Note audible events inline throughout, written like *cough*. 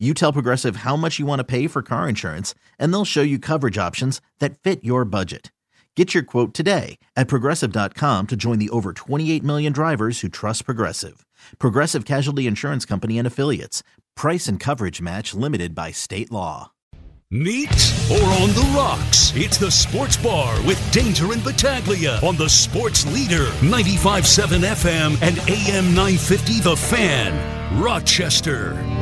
You tell Progressive how much you want to pay for car insurance, and they'll show you coverage options that fit your budget. Get your quote today at progressive.com to join the over 28 million drivers who trust Progressive. Progressive Casualty Insurance Company and Affiliates. Price and coverage match limited by state law. Meet or on the rocks? It's the Sports Bar with Danger and Battaglia on the Sports Leader 95.7 FM and AM 950 The Fan, Rochester.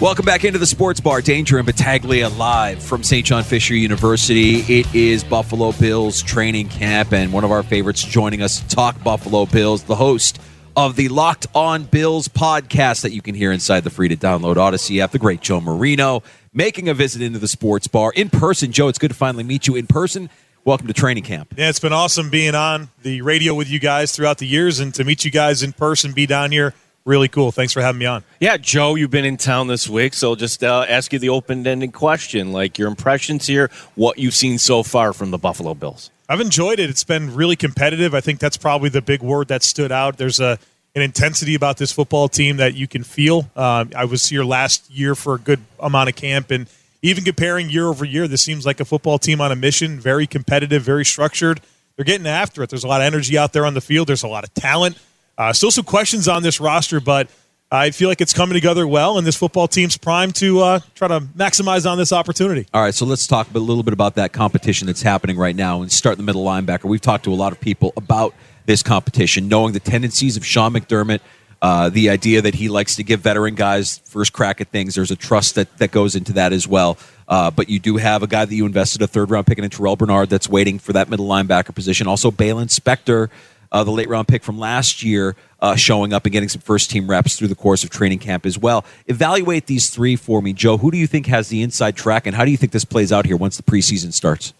Welcome back into the Sports Bar. Danger and Battaglia live from St. John Fisher University. It is Buffalo Bills training camp, and one of our favorites joining us to talk Buffalo Bills, the host of the Locked On Bills podcast that you can hear inside the free to download Audacy app, the great Joe Marino, making a visit into the Sports Bar in person. Joe, it's good to finally meet you in person. Welcome to training camp. Yeah, it's been awesome being on the radio with you guys throughout the years and to meet you guys in person, be down here really cool. Thanks for having me on. Yeah, Joe, you've been in town this week, so just uh, ask you the open-ended question, like your impressions here, what you've seen so far from the Buffalo Bills. I've enjoyed it. It's been really competitive. I think that's probably the big word that stood out. There's a an intensity about this football team that you can feel. Um, I was here last year for a good amount of camp, and even comparing year over year, this seems like a football team on a mission. Very competitive, very structured. They're getting after it. There's a lot of energy out there on the field. There's a lot of talent. Uh, still some questions on this roster, but I feel like it's coming together well, and this football team's primed to uh, try to maximize on this opportunity. All right, so let's talk a little bit about that competition that's happening right now and start the middle linebacker. We've talked to a lot of people about this competition, knowing the tendencies of Sean McDermott, uh, the idea that he likes to give veteran guys first crack at things. There's a trust that, that goes into that as well. Uh, but you do have a guy that you invested a third round pick in, Terrel Bernard, that's waiting for that middle linebacker position. Also, Baylon Spector uh, the late round pick from last year, uh, showing up and getting some first team reps through the course of training camp as well. Evaluate these three for me, Joe. Who do you think has the inside track, and how do you think this plays out here once the preseason starts?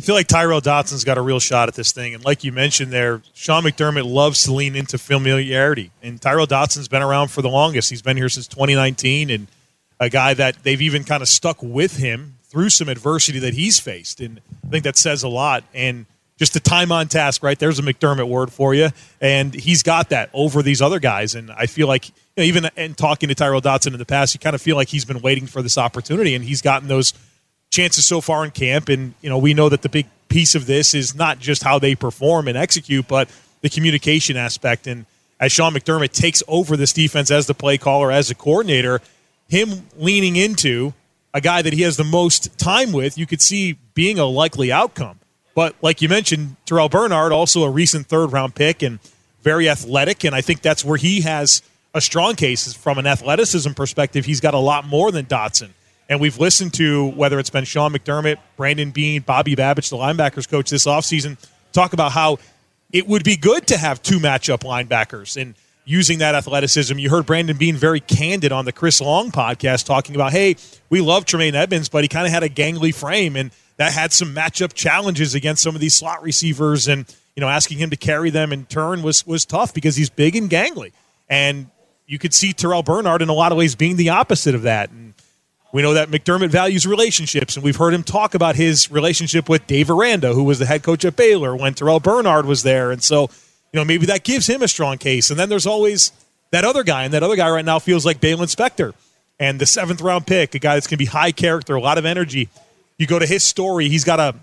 I feel like Tyrel Dodson's got a real shot at this thing. And like you mentioned there, Sean McDermott loves to lean into familiarity. And Tyrel Dodson's been around for the longest. He's been here since 2019 and a guy that they've even kind of stuck with him through some adversity that he's faced. And I think that says a lot. And – just the time on task, right? There's a McDermott word for you, and he's got that over these other guys. And I feel like you know, even in talking to Tyrel Dodson in the past, you kind of feel like he's been waiting for this opportunity, and he's gotten those chances so far in camp. And you know, we know that the big piece of this is not just how they perform and execute, but the communication aspect. And as Sean McDermott takes over this defense as the play caller, as a coordinator, him leaning into a guy that he has the most time with, you could see being a likely outcome. But like you mentioned, Terrel Bernard, also a recent third round pick and very athletic. And I think that's where he has a strong case from an athleticism perspective. He's got a lot more than Dodson. And we've listened to whether it's been Sean McDermott, Brandon Beane, Bobby Babich, the linebackers coach this offseason, talk about how it would be good to have two matchup linebackers and using that athleticism. You heard Brandon Beane very candid on the Chris Long podcast talking about, hey, we love Tremaine Edmunds, but he kind of had a gangly frame. And that had some matchup challenges against some of these slot receivers, and you know asking him to carry them in turn was was tough because he's big and gangly, and you could see Terrel Bernard in a lot of ways being the opposite of that. And we know that McDermott values relationships, and we've heard him talk about his relationship with Dave Aranda, who was the head coach at Baylor when Terrel Bernard was there, and so you know maybe that gives him a strong case. And then there's always that other guy, and that other guy right now feels like Baylon Spector, and the seventh round pick, a guy that's going to be high character, a lot of energy. You go to his story, he's got a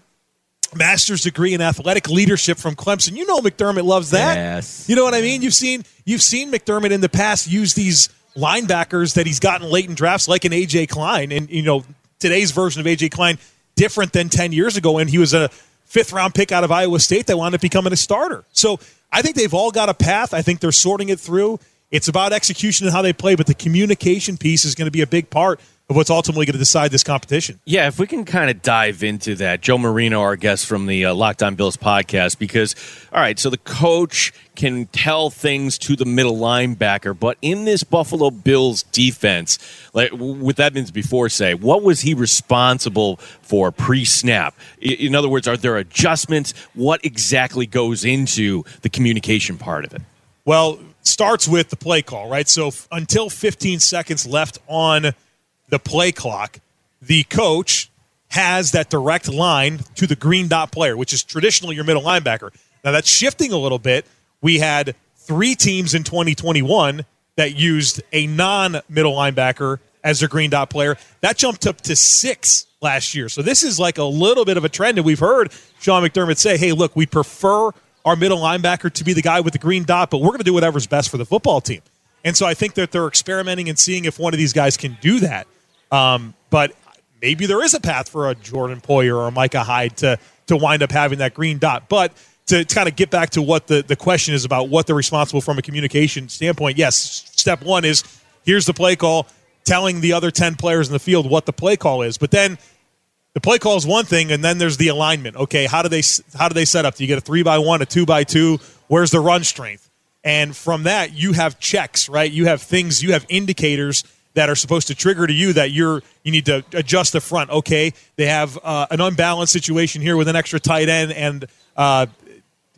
master's degree in athletic leadership from Clemson. You know McDermott loves that. Yes. You know what I mean? You've seen you've seen McDermott in the past use these linebackers that he's gotten late in drafts like an AJ Klein and you know today's version of AJ Klein different than 10 years ago when he was a fifth round pick out of Iowa State that wound up becoming a starter. So I think they've all got a path. I think they're sorting it through. It's about execution and how they play, but the communication piece is going to be a big part of what's ultimately going to decide this competition. Yeah, if we can kind of dive into that, Joe Marino, our guest from the uh, Locked On Bills podcast, because all right, so the coach can tell things to the middle linebacker, but in this Buffalo Bills defense, like with Edmunds before, say, what was he responsible for pre-snap? In other words, are there adjustments? What exactly goes into the communication part of it? Well, starts with the play call, right? So f- until 15 seconds left on the play clock, the coach has that direct line to the green dot player, which is traditionally your middle linebacker. Now that's shifting a little bit. We had three teams in 2021 that used a non middle linebacker as their green dot player. That jumped up to six last year. So this is like a little bit of a trend. And we've heard Sean McDermott say, hey, look, we prefer our middle linebacker to be the guy with the green dot, but we're going to do whatever's best for the football team. And so I think that they're experimenting and seeing if one of these guys can do that. Um, but maybe there is a path for a Jordan Poyer or a Micah Hyde to to wind up having that green dot. But to, to kind of get back to what the, the question is about what they're responsible from a communication standpoint, yes, step one is here's the play call, telling the other 10 players in the field what the play call is. But then the play call is one thing, and then there's the alignment. Okay, how do they how do they set up? Do you get a three by one, a two by two? Where's the run strength? And from that, you have checks, right? You have things, you have indicators that are supposed to trigger to you that you're you need to adjust the front. Okay, they have uh, an unbalanced situation here with an extra tight end, and uh,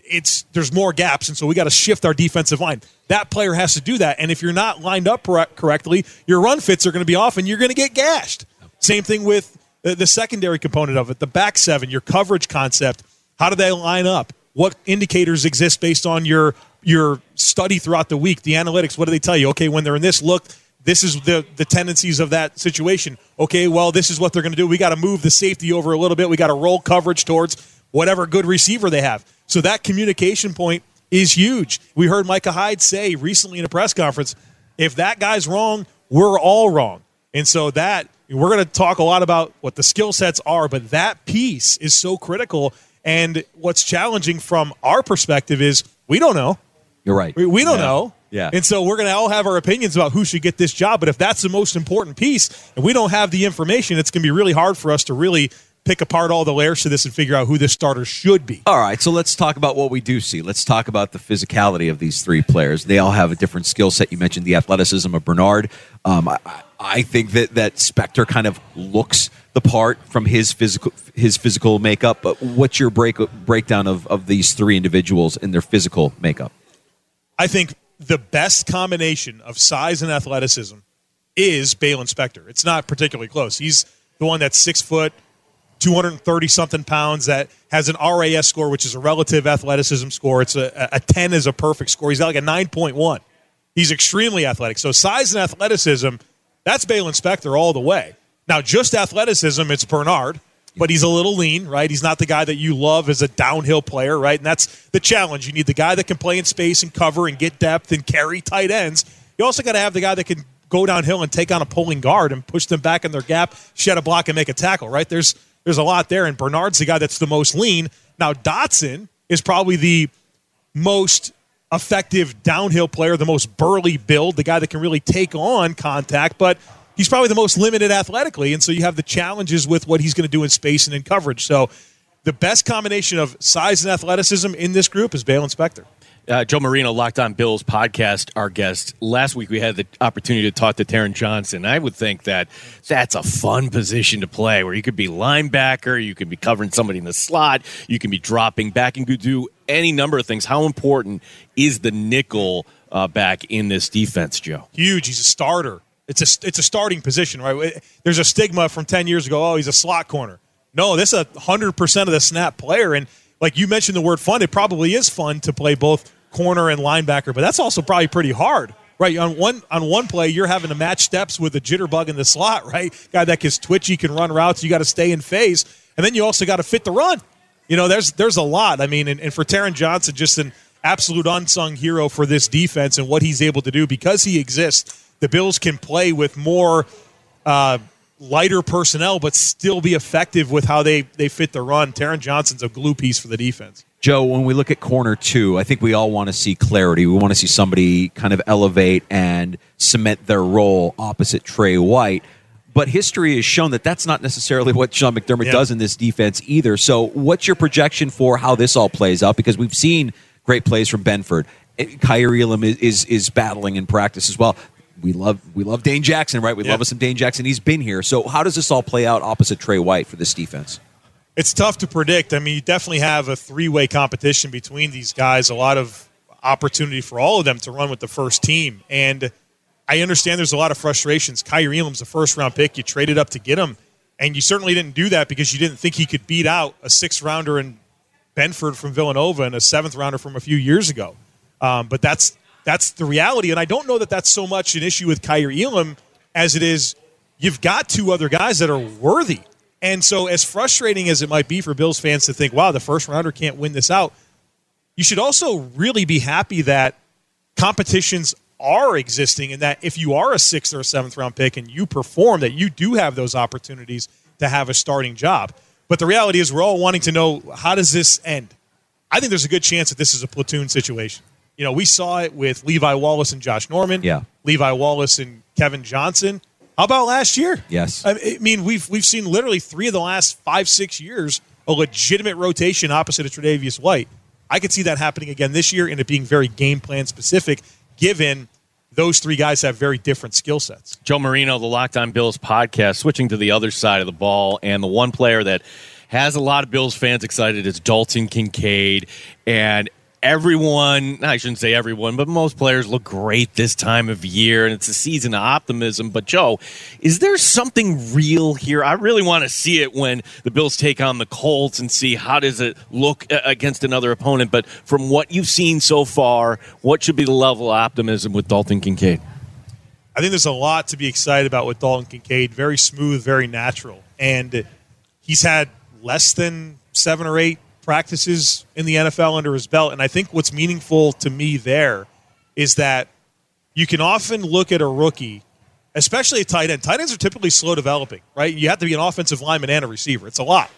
it's there's more gaps, and so we got to shift our defensive line. That player has to do that, and if you're not lined up correctly, your run fits are going to be off, and you're going to get gashed. Same thing with the, the secondary component of it, the back seven, your coverage concept. How do they line up? What indicators exist based on your your study throughout the week? The analytics. What do they tell you? Okay, when they're in this look, this is the the tendencies of that situation. Okay, well, this is what they're going to do. We got to move the safety over a little bit. We got to roll coverage towards whatever good receiver they have. So that communication point is huge. We heard Micah Hyde say recently in a press conference, if that guy's wrong, we're all wrong. And so that we're going to talk a lot about what the skill sets are, but that piece is so critical. And what's challenging from our perspective is we don't know. You're right. We, we don't yeah. know. Yeah. And so we're going to all have our opinions about who should get this job. But if that's the most important piece and we don't have the information, it's going to be really hard for us to really pick apart all the layers to this and figure out who this starter should be. All right, so let's talk about what we do see. Let's talk about the physicality of these three players. They all have a different skill set. You mentioned the athleticism of Bernard. Um, I, I think that that Spector kind of looks the part from his physical his physical makeup. But what's your break breakdown of, of these three individuals and their physical makeup? I think the best combination of size and athleticism is Baylon Spector. It's not particularly close. He's the one that's six foot, 230 something pounds, that has an RAS score, which is a relative athleticism score. It's a, a 10 is a perfect score. He's got like a 9.1. He's extremely athletic. So size and athleticism, that's Baylon Spector all the way. Now, just athleticism, it's Bernard but he's a little lean, right? He's not the guy that you love as a downhill player, right? And that's the challenge. You need the guy that can play in space and cover and get depth and carry tight ends. You also got to have the guy that can go downhill and take on a pulling guard and push them back in their gap, shed a block, and make a tackle, right? There's there's a lot there, and Bernard's the guy that's the most lean. Now Dodson is probably the most effective downhill player, the most burly build, the guy that can really take on contact, but he's probably the most limited athletically, and so you have the challenges with what he's going to do in space and in coverage. So the best combination of size and athleticism in this group is Baylon Spector. Uh, Joe Marino, Locked On Bills podcast, our guest. Last week we had the opportunity to talk to Taron Johnson. I would think that that's a fun position to play where you could be linebacker, you could be covering somebody in the slot, you can be dropping back and could do any number of things. How important is the nickel uh, back in this defense, Joe? Huge. He's a starter. It's a it's a starting position, right? There's a stigma from ten years ago. Oh, he's a slot corner. No, this is a hundred percent of the snap player, and like you mentioned the word fun, it probably is fun to play both corner and linebacker, but that's also probably pretty hard, right? On one on one play, you're having to match steps with a jitterbug in the slot, *laughs* right? Guy that is twitchy, can run routes. You got to stay in phase, and then you also got to fit the run. You know, there's there's a lot. I mean, and, and for Taron Johnson, just an absolute unsung hero for this defense and what he's able to do because he exists the Bills can play with more uh, lighter personnel, but still be effective with how they, they fit the run. Taron Johnson's a glue piece for the defense. Joe, when we look at corner two, I think we all want to see clarity. We want to see somebody kind of elevate and cement their role opposite Tre White. but history has shown that that's not necessarily *laughs* what Sean McDermott Yeah. does in this defense either. So, what's your projection for how this all plays out? Because we've seen great plays from Benford. Eh, Kaiir Elam is, is is battling in practice as well. We love we love Dane Jackson, right? We Yeah. love us some Dane Jackson. He's been here. So, how does this all play out opposite Tre White for this defense? It's tough to predict. I mean, you definitely have a three way competition between these guys, a lot of opportunity for all of them to run with the first team. And I understand there's a lot of frustrations. Kaiir Elam's a first round pick. You traded up to get him. And you certainly didn't do that because you didn't think he could beat out a sixth rounder in Benford from Villanova and a seventh rounder from a few years ago. Um, but that's that's the reality. And I don't know that that's so much an issue with Kaiir Elam as it is you've got two other guys that are worthy. And so, as frustrating as it might be for Bills fans to think, wow, the first rounder can't win this out, you should also really be happy that competitions are existing and that if you are a sixth or a seventh round pick and you perform, that you do have those opportunities to have a starting job. But the reality is, we're all wanting to know how does this end? I think there's a good chance that this is a platoon situation. You know, we saw it with Levi Wallace and Josh Norman. Yeah. Levi Wallace and Kevin Johnson. How about last year? Yes. I I mean, we've we've seen literally three of the last five six years a legitimate rotation opposite of Tre'Davious White. I could see that happening again this year, and it being very game plan specific, given those three guys have very different skill sets. Joe Marino, the Locked On Bills podcast, switching to the other side of the ball, and the one player that has a lot of Bills fans excited is Dalton Kincaid, and everyone I shouldn't say everyone, but most players look great this time of year, and it's a season of optimism. But Joe, is there something real here? I really want to see it when the Bills take on the Colts and see how does it look uh, against another opponent. But from what you've seen so far, what should be the level of optimism with Dalton Kincaid? I think there's a lot to be excited about with Dalton Kincaid. Very smooth, very natural. And he's had less than seven or eight practices in the NFL under his belt. And I think what's meaningful to me there is that you can often look at a rookie, especially a tight end. Tight ends are typically slow developing, right? You have to be an offensive lineman and a receiver. It's a lot.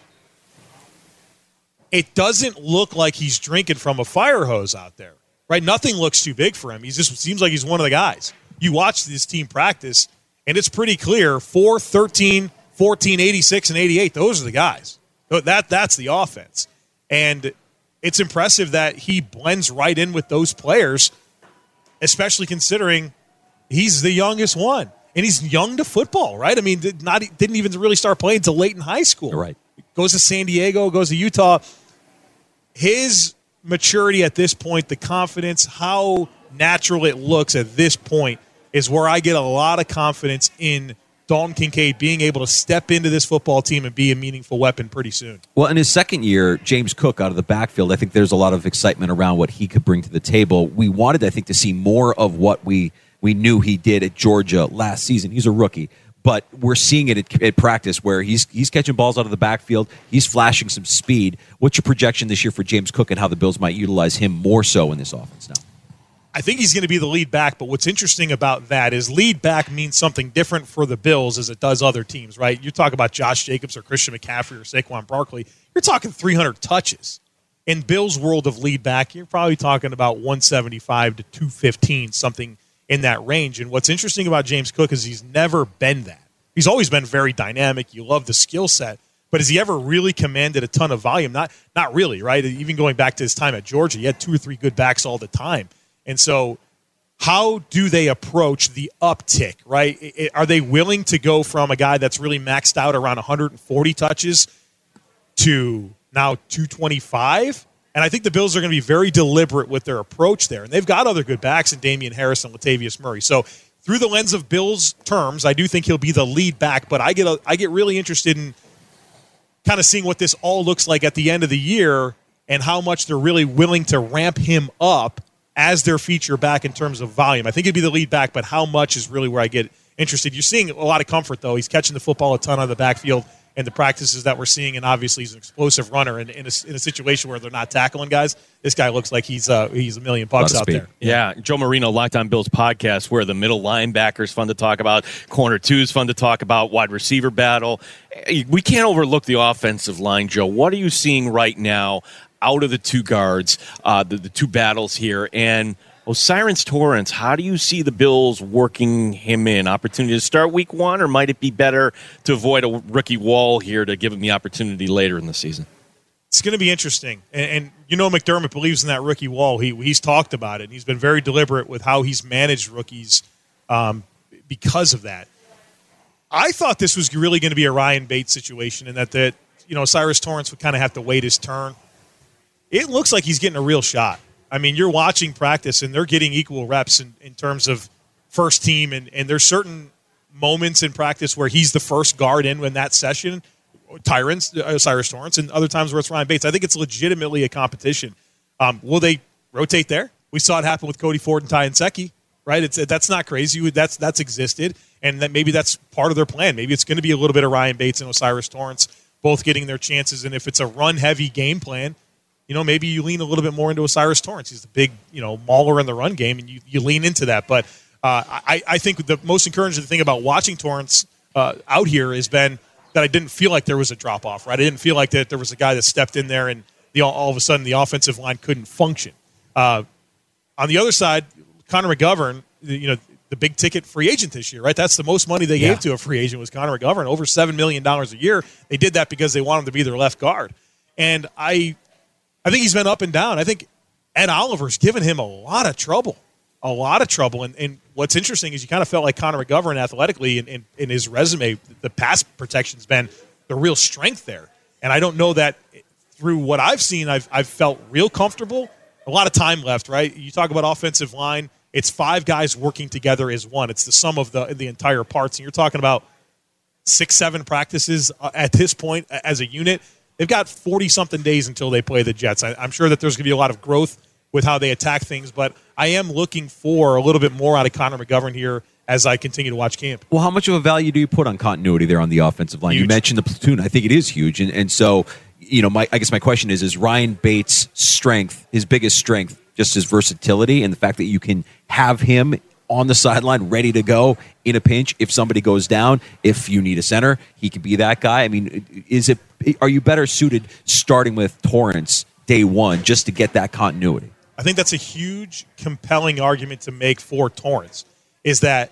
It doesn't look like he's drinking from a fire hose out there, right? Nothing looks too big for him. He just seems like he's one of the guys. You watch this team practice, and it's pretty clear 4, 13, 14, 86, and 88. Those are the guys. That, that's the offense. And it's impressive that he blends right in with those players, especially considering he's the youngest one. And he's young to football, right? I mean, did not didn't even really start playing until late in high school. You're right. Goes to San Diego, goes to Utah. His maturity at this point, the confidence, how natural it looks at this point is where I get a lot of confidence in Dalton Kincaid being able to step into this football team and be a meaningful weapon pretty soon. Well, in his second year, James Cook out of the backfield, I think there's a lot of excitement around what he could bring to the table. We wanted, I think, to see more of what we we knew he did at Georgia last season. He's a rookie, but we're seeing it at, at practice where he's he's catching balls out of the backfield. He's flashing some speed. What's your projection this year for James Cook and how the Bills might utilize him more so in this offense now? I think he's going to be the lead back, but what's interesting about that is lead back means something different for the Bills as it does other teams, right? You talk about Josh Jacobs or Christian McCaffrey or Saquon Barkley, you're talking 300 touches. In Bills' world of lead back, you're probably talking about 175 to 215, something in that range. And what's interesting about James Cook is he's never been that. He's always been very dynamic. You love the skill set, but has he ever really commanded a ton of volume? Not, not really, right? Even going back to his time at Georgia, he had two or three good backs all the time. And so, how do they approach the uptick, right? Are they willing to go from a guy that's really maxed out around 140 touches to now 225? And I think the Bills are going to be very deliberate with their approach there. And they've got other good backs in Damien Harris and Latavius Murray. So, through the lens of Bills terms, I do think he'll be the lead back, but I get a, I get really interested in kind of seeing what this all looks like at the end of the year and how much they're really willing to ramp him up as their feature back in terms of volume. I think he'd be the lead back, but how much is really where I get interested. You're seeing a lot of comfort, though. He's catching the football a ton out of the backfield and the practices that we're seeing, and obviously he's an explosive runner. And in a, in a situation where they're not tackling guys, this guy looks like he's uh, he's a million bucks Lot of out speed. there. Yeah, Joe Marino, Locked On Bills podcast, where the middle linebackers fun to talk about, corner two is fun to talk about, wide receiver battle. We can't overlook the offensive line, Joe. What are you seeing right now out of the two guards, uh, the, the two battles here, and O'Cyrus Torrence, how do you see the Bills working him in? Opportunity to start week one, or might it be better to avoid a rookie wall here to give him the opportunity later in the season? It's going to be interesting. And, and, you know, McDermott believes in that rookie wall. He, he's talked about it, and he's been very deliberate with how he's managed rookies um, because of that. I thought this was really going to be a Ryan Bates situation, and that that you know Cyrus Torrence would kind of have to wait his turn. It looks like he's getting a real shot. I mean, you're watching practice, and they're getting equal reps in, in terms of first team, and, and there's certain moments in practice where he's the first guard in when that session. Tyrants, uh, Cyrus Torrence, and other times where it's Ryan Bates. I think it's legitimately a competition. Um, will they rotate there? We saw it happen with Cody Ford and Ty Nsekhe, right? It's that's not crazy. That's that's existed and that maybe that's part of their plan. Maybe it's going to be a little bit of Ryan Bates and O'Cyrus Torrence both getting their chances. And if it's a run heavy game plan, you know, maybe you lean a little bit more into O'Cyrus Torrence. He's the big, you know, mauler in the run game, and you, you lean into that. But uh, I, I think the most encouraging thing about watching Torrence uh, out here has been that I didn't feel like there was a drop off, right? I didn't feel like that there was a guy that stepped in there and the, all of a sudden the offensive line couldn't function. Uh, on the other side, Connor McGovern, you know, the big ticket free agent this year, right? That's the most money they yeah. gave to a free agent was Connor McGovern, over seven million dollars a year. They did that because they want him to be their left guard, and I, I think he's been up and down. I think Ed Oliver's given him a lot of trouble, a lot of trouble. And, and what's interesting is you kind of felt like Connor McGovern athletically in, in, in his resume, the pass protection's been the real strength there, and I don't know that through what I've seen, I've I've felt real comfortable. A lot of time left, right? You talk about offensive line it's five guys working together as one. It's the sum of the the entire parts. And you're talking about six, seven practices uh, at this point as a unit. They've got 40 something days until they play the Jets. I, am sure that there's going to be a lot of growth with how they attack things, but I am looking for a little bit more out of Connor McGovern here as I continue to watch camp. Well, how much of a value do you put on continuity there on the offensive line? Huge. You mentioned the platoon. I think it is huge. And, and so, you know, my, I guess my question is, is Ryan Bates' strength, his biggest strength, just his versatility and the fact that you can have him on the sideline ready to go in a pinch if somebody goes down if you need a center he could be that guy i mean is it are you better suited starting with Torrence day one just to get that continuity i think that's a huge compelling argument to make for Torrence is that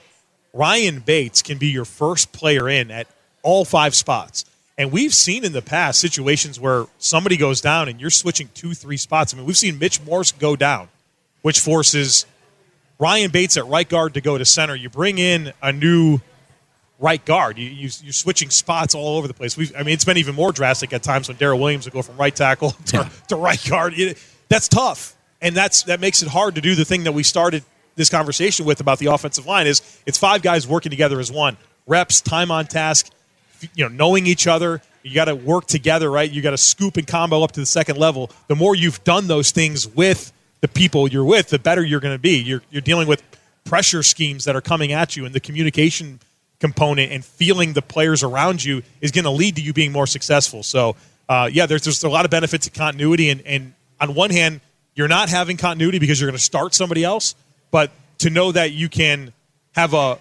ryan bates can be your first player in at all five spots and we've seen in the past situations where somebody goes down and you're switching two, three spots. I mean, we've seen Mitch Morse go down, which forces Ryan Bates at right guard to go to center. You bring in a new right guard. You, you, are switching spots all over the place. We've, I mean, it's been even more drastic at times when Daryl Williams would go from right tackle *laughs* to, yeah. to right guard. It, that's tough, and that's that makes it hard to do the thing that we started this conversation with about the offensive line. Is it's five guys working together as one. Reps, time on task, you know, knowing each other. You got to work together, right? You got to scoop and combo up to the second level. The more you've done those things with the people you're with, the better you're going to be. You're, you're dealing with pressure schemes that are coming at you, and the communication component and feeling the players around you is going to lead to you being more successful. So, uh, yeah, there's, there's a lot of benefits to continuity. And, and on one hand, you're not having continuity because you're going to start somebody else, but to know that you can have a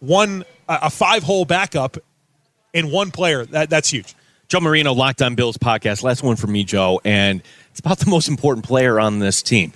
one a five hole backup in one player. That, that's huge. Joe Marino, Locked On Bills podcast. Last one for me, Joe, and it's about the most important player on this team.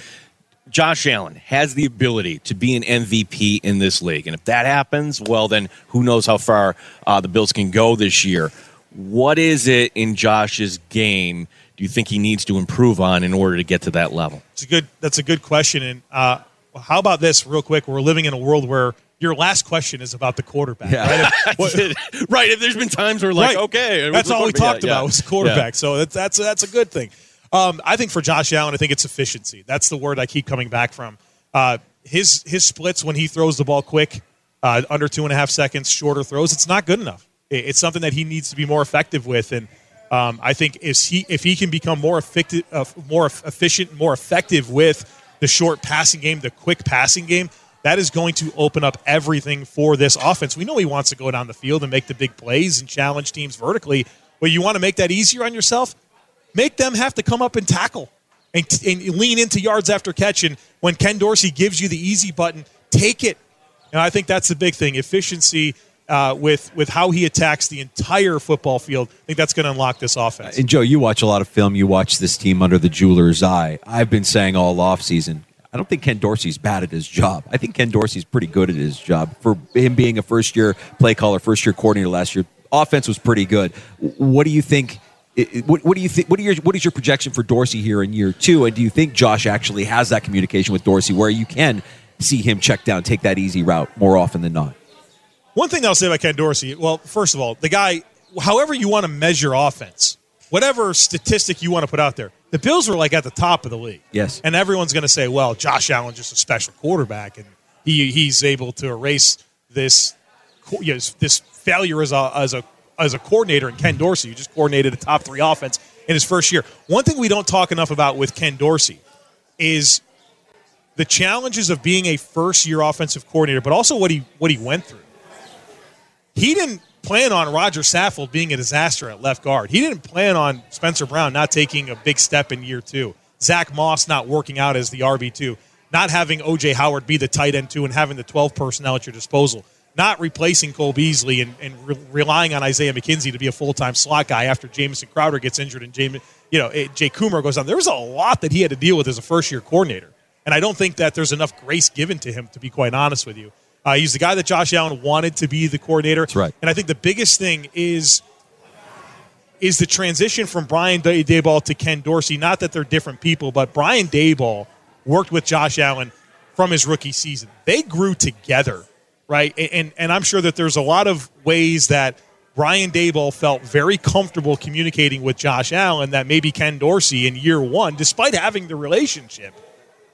Josh Allen has the ability to be an MVP in this league, and if that happens, well, then who knows how far uh, the Bills can go this year. What is it in Josh's game? Do you think he needs to improve on in order to get to that level? It's a good. That's a good question. And uh, how about this, real quick? We're living in a world where your last question is about the quarterback. Yeah. Right? *laughs* If, right. If there's been times where like, right. okay, that's all we talked yeah, about yeah. was quarterback. So that's that's that's a good thing. Um, I think for Josh Allen, I think it's efficiency. That's the word I keep coming back from. Uh, his his splits when he throws the ball quick, uh, under two and a half seconds, shorter throws, it's not good enough. It's something that he needs to be more effective with, and um, I think if he if he can become more effective, uh, more efficient, more effective with the short passing game, the quick passing game, that is going to open up everything for this offense. We know he wants to go down the field and make the big plays and challenge teams vertically, but you want to make that easier on yourself? Make them have to come up and tackle and, and lean into yards after catch. And when Ken Dorsey gives you the easy button, take it. And I think that's the big thing efficiency. Uh, with with how he attacks the entire football field. I think that's going to unlock this offense. And Joe, you watch a lot of film. You watch this team under the jeweler's eye. I've been saying all offseason, I don't think Ken Dorsey's bad at his job. I think Ken Dorsey's pretty good at his job. For him being a first year play caller, first year coordinator last year, offense was pretty good. What do you think? What, what do you think? What, are your, what is your projection for Dorsey here in year two? And do you think Josh actually has that communication with Dorsey where you can see him check down, take that easy route more often than not? One thing I'll say about Ken Dorsey, well, first of all, the guy, however you want to measure offense, whatever statistic you want to put out there, the Bills were like at the top of the league. Yes. And everyone's going to say, well, Josh Allen's just a special quarterback, and he he's able to erase this you know, this failure as a as a as a coordinator in Ken Dorsey, who just coordinated a top three offense in his first year. One thing we don't talk enough about with Ken Dorsey is the challenges of being a first year offensive coordinator, but also what he what he went through. He didn't plan on Roger Saffold being a disaster at left guard. He didn't plan on Spencer Brown not taking a big step in year two. Zach Moss not working out as the RB two, not having OJ Howard be the tight end two, and having the twelve personnel at your disposal. Not replacing Cole Beasley and, and re- relying on Isaiah McKenzie to be a full time slot guy after Jamison Crowder gets injured and Jamie, you know, Jay Kumerow goes on. There was a lot that he had to deal with as a first year coordinator, and I don't think that there's enough grace given to him. To be quite honest with you, uh, he's the guy that Josh Allen wanted to be the coordinator. That's right. And I think the biggest thing is is the transition from Brian Day- Daboll to Ken Dorsey. Not that they're different people, but Brian Daboll worked with Josh Allen from his rookie season. They grew together, right? And and, I'm sure that there's a lot of ways that Brian Daboll felt very comfortable communicating with Josh Allen that maybe Ken Dorsey in year one, despite having the relationship,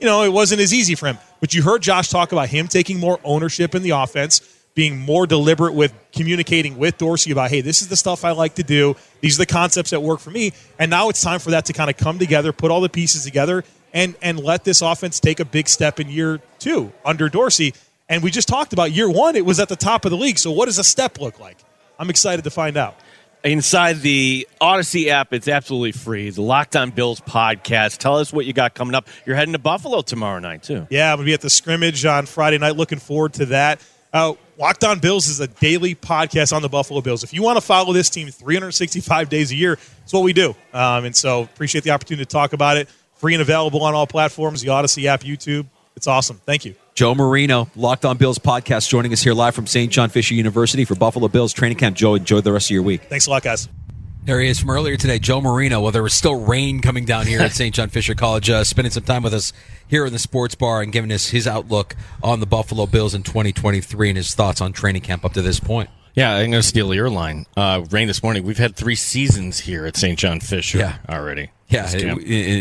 you know, it wasn't as easy for him. But you heard Josh talk about him taking more ownership in the offense, being more deliberate with communicating with Dorsey about, hey, this is the stuff I like to do. These are the concepts that work for me. And now it's time for that to kind of come together, put all the pieces together, and and let this offense take a big step in year two under Dorsey. And we just talked about year one, it was at the top of the league. So what does a step look like? I'm excited to find out. Inside the Audacy app, it's absolutely free. The Locked On Bills podcast. Tell us what you got coming up. You're heading to Buffalo tomorrow night, too. Yeah, I'm going to be at the scrimmage on Friday night. Looking forward to that. Uh, Locked On Bills is a daily podcast on the Buffalo Bills. If you want to follow this team 365 days a year, it's what we do. Um, and so appreciate the opportunity to talk about it. Free and available on all platforms, the Audacy app, YouTube. It's awesome. Thank you. Joe Marino, Locked On Bills podcast, joining us here live from St. John Fisher University for Buffalo Bills training camp. Joe, enjoy the rest of your week. Thanks a lot, guys. There he is from earlier today, Joe Marino. Well, there was still rain coming down here at *laughs* St. John Fisher College, uh, spending some time with us here in the sports bar and giving us his outlook on the Buffalo Bills in 2023 and his thoughts on training camp up to this point. Yeah, I'm going to steal your line. Uh, rain this morning. We've had three seasons here at St. John Fisher Yeah. already. Yeah, it-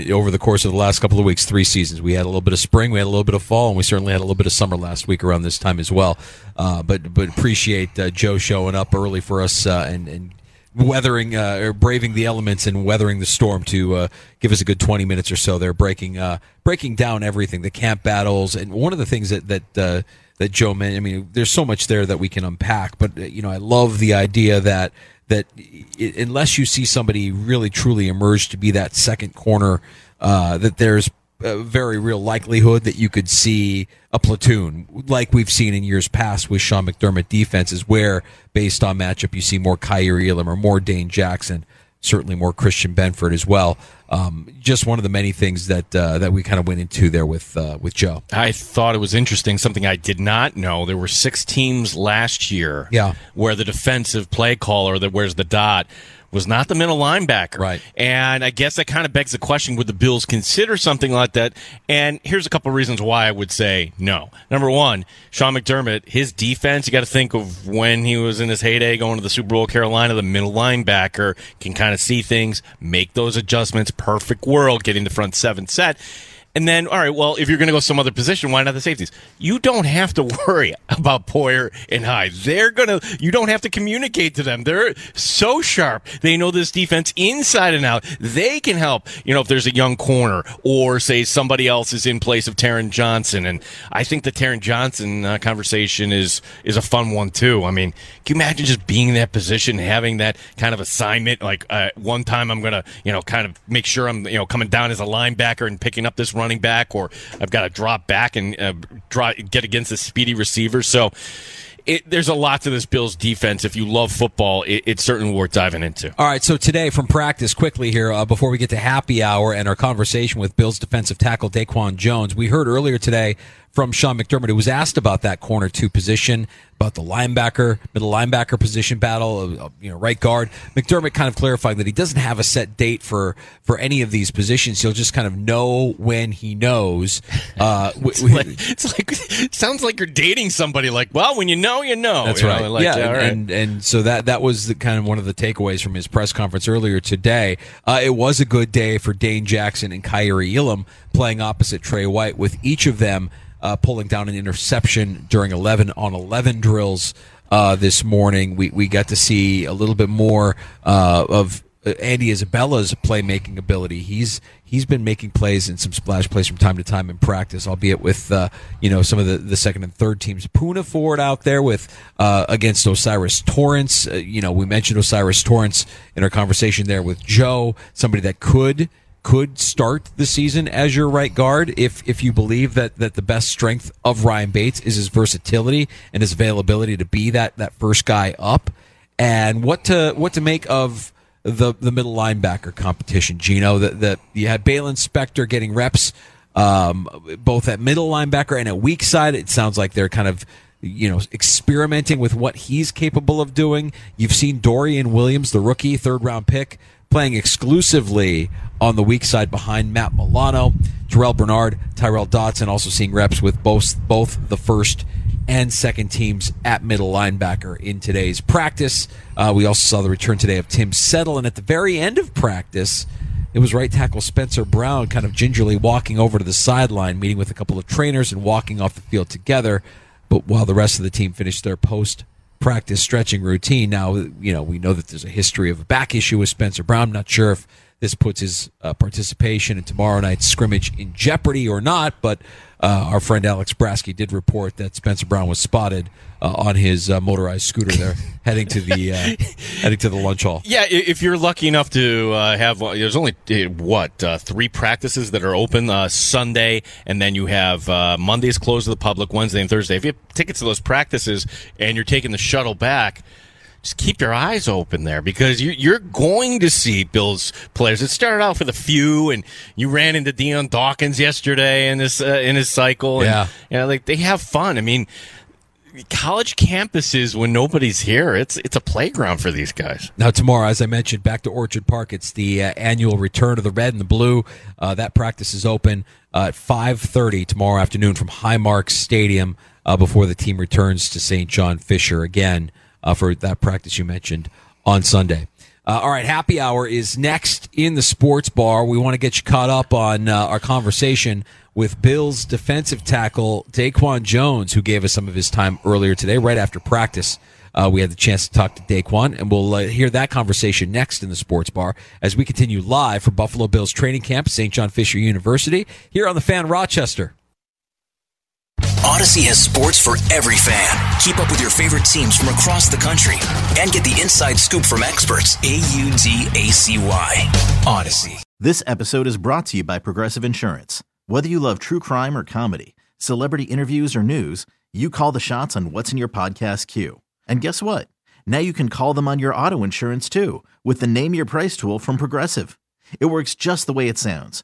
it- over the course of the last couple of weeks, three seasons, we had a little bit of spring, we had a little bit of fall, and we certainly had a little bit of summer last week around this time as well. Uh, but but appreciate uh, Joe showing up early for us uh, and and weathering uh, or braving the elements and weathering the storm to uh, give us a good twenty minutes or so there, breaking uh, breaking down everything, the camp battles, and one of the things that that. Uh, that Joe mentioned. I mean, there's so much there that we can unpack, but uh, you know, I love the idea that that i unless you see somebody really truly emerge to be that second corner, uh, that there's a very real likelihood that you could see a platoon like we've seen in years past with Sean McDermott defenses, where based on matchup you see more Kaiir Elam or more Dane Jackson, certainly more Christian Benford as well. Um, just one of the many things that uh, that we kind of went into there with uh, with Joe. I thought it was interesting. Something I did not know. There were six teams last year Yeah. where the defensive play caller that wears the dot was not the middle linebacker. Right. And I guess that kind of begs the question would the Bills consider something like that? And here's a couple of reasons why I would say no. Number one, Sean McDermott, his defense, you got to think of when he was in his heyday going to the Super Bowl Carolina, the middle linebacker can kind of see things, make those adjustments, perfect world, getting the front seven set. And then, all right, well, if you're going to go some other position, why not the safeties? You don't have to worry *laughs* about Poyer and Hyde. They're going to, you don't have to communicate to them. They're so sharp. They know this defense inside and out. They can help, you know, if there's a young corner or say somebody else is in place of Taron Johnson. And I think the Taron Johnson uh, conversation is, is a fun one too. I mean, can you imagine just being in that position, having that kind of assignment? Like, uh, one time I'm going to, you know, kind of make sure I'm, you know, coming down as a linebacker and picking up this running back, or I've got to drop back and uh, draw, get against a speedy receiver. So it, there's a lot to this Bills defense. If you love football, it, it's certainly worth diving into. All right, so today from practice, quickly here, uh, before we get to happy hour and our conversation with Bills defensive tackle Daquan Jones, we heard earlier today from Sean McDermott, who was asked about that corner two position, about the linebacker, middle linebacker position battle, uh, you know, right guard. McDermott kind of clarifying that he doesn't have a set date for for any of these positions. He'll just kind of know when he knows. *laughs* Uh, it's, like, it's like it sounds like you're dating somebody. Like, well, when you know, you know. That's you right. Know, like, yeah, yeah and, and, and so that that was the, kind of one of the takeaways from his press conference earlier today. Uh, it was a good day for Dane Jackson and Kaiir Elam playing opposite Tre White, with each of them uh, pulling down an interception during 11 on 11 drills uh, this morning. We, we got to see a little bit more uh, of Andy Isabella's playmaking ability. He's he's been making plays and some splash plays from time to time in practice, albeit with uh, you know some of the, the second and third teams. Poona Ford out there with uh, against O'Cyrus Torrence. Uh, you know we mentioned O'Cyrus Torrence in our conversation there with Joe, somebody that could could start the season as your right guard if if you believe that that the best strength of Ryan Bates is his versatility and his availability to be that that first guy up and what to what to make of the the middle linebacker competition Gino that that you had Baylon Spector getting reps um, both at middle linebacker and at weak side it sounds like they're kind of you know, experimenting with what he's capable of doing. You've seen Dorian Williams, the rookie third round pick, playing exclusively on the weak side behind Matt Milano, Terrel Bernard, Tyrel Dodson, also seeing reps with both both the first and second teams at middle linebacker in today's practice. Uh, we also saw the return today of Tim Settle, and at the very end of practice, it was right tackle Spencer Brown kind of gingerly walking over to the sideline, meeting with a couple of trainers and walking off the field together. But while the rest of the team finished their post practice stretching routine. Now, you know, we know that there's a history of a back issue with Spencer Brown. I'm not sure if this puts his uh, participation in tomorrow night's scrimmage in jeopardy or not, but uh, our friend Alex Brasko did report that Spencer Brown was spotted uh, on his uh, motorized scooter there, *laughs* heading to the uh, heading to the lunch hall. Yeah, if you're lucky enough to uh, have, there's only what three practices that are open Sunday, and then you have Mondays closed to the public, Wednesday and Thursday. If you have tickets to those practices and you're taking the shuttle back just keep your eyes open there because you, are going to see Bills players. It started off with a few, and you ran into Dion Dawkins yesterday in this uh, in his cycle. And, yeah, you know, like they have fun. I mean, college campuses when nobody's here, it's it's a playground for these guys. Now tomorrow, as I mentioned, back to Orchard Park. It's the uh, annual return of the red and the blue. Uh, that practice is open uh, at five thirty tomorrow afternoon from Highmark Stadium uh, before the team returns to St. John Fisher again uh, for that practice you mentioned on Sunday. Uh, all right, happy hour is next in the sports bar. We want to get you caught up on uh, our conversation with Bills defensive tackle Daquan Jones, who gave us some of his time earlier today, right after practice. Uh, we had the chance to talk to Daquan, and we'll uh, hear that conversation next in the sports bar as we continue live for Buffalo Bills training camp, St. John Fisher University, here on the Fan Rochester. Audacy has sports for every fan. Keep up with your favorite teams from across the country and get the inside scoop from experts. A U D A C Y. Audacy. This episode is brought to you by Progressive Insurance. Whether you love true crime or comedy, celebrity interviews or news, you call the shots on what's in your podcast queue. And guess what? Now you can call them on your auto insurance too with the Name Your Price tool from Progressive. It works just the way it sounds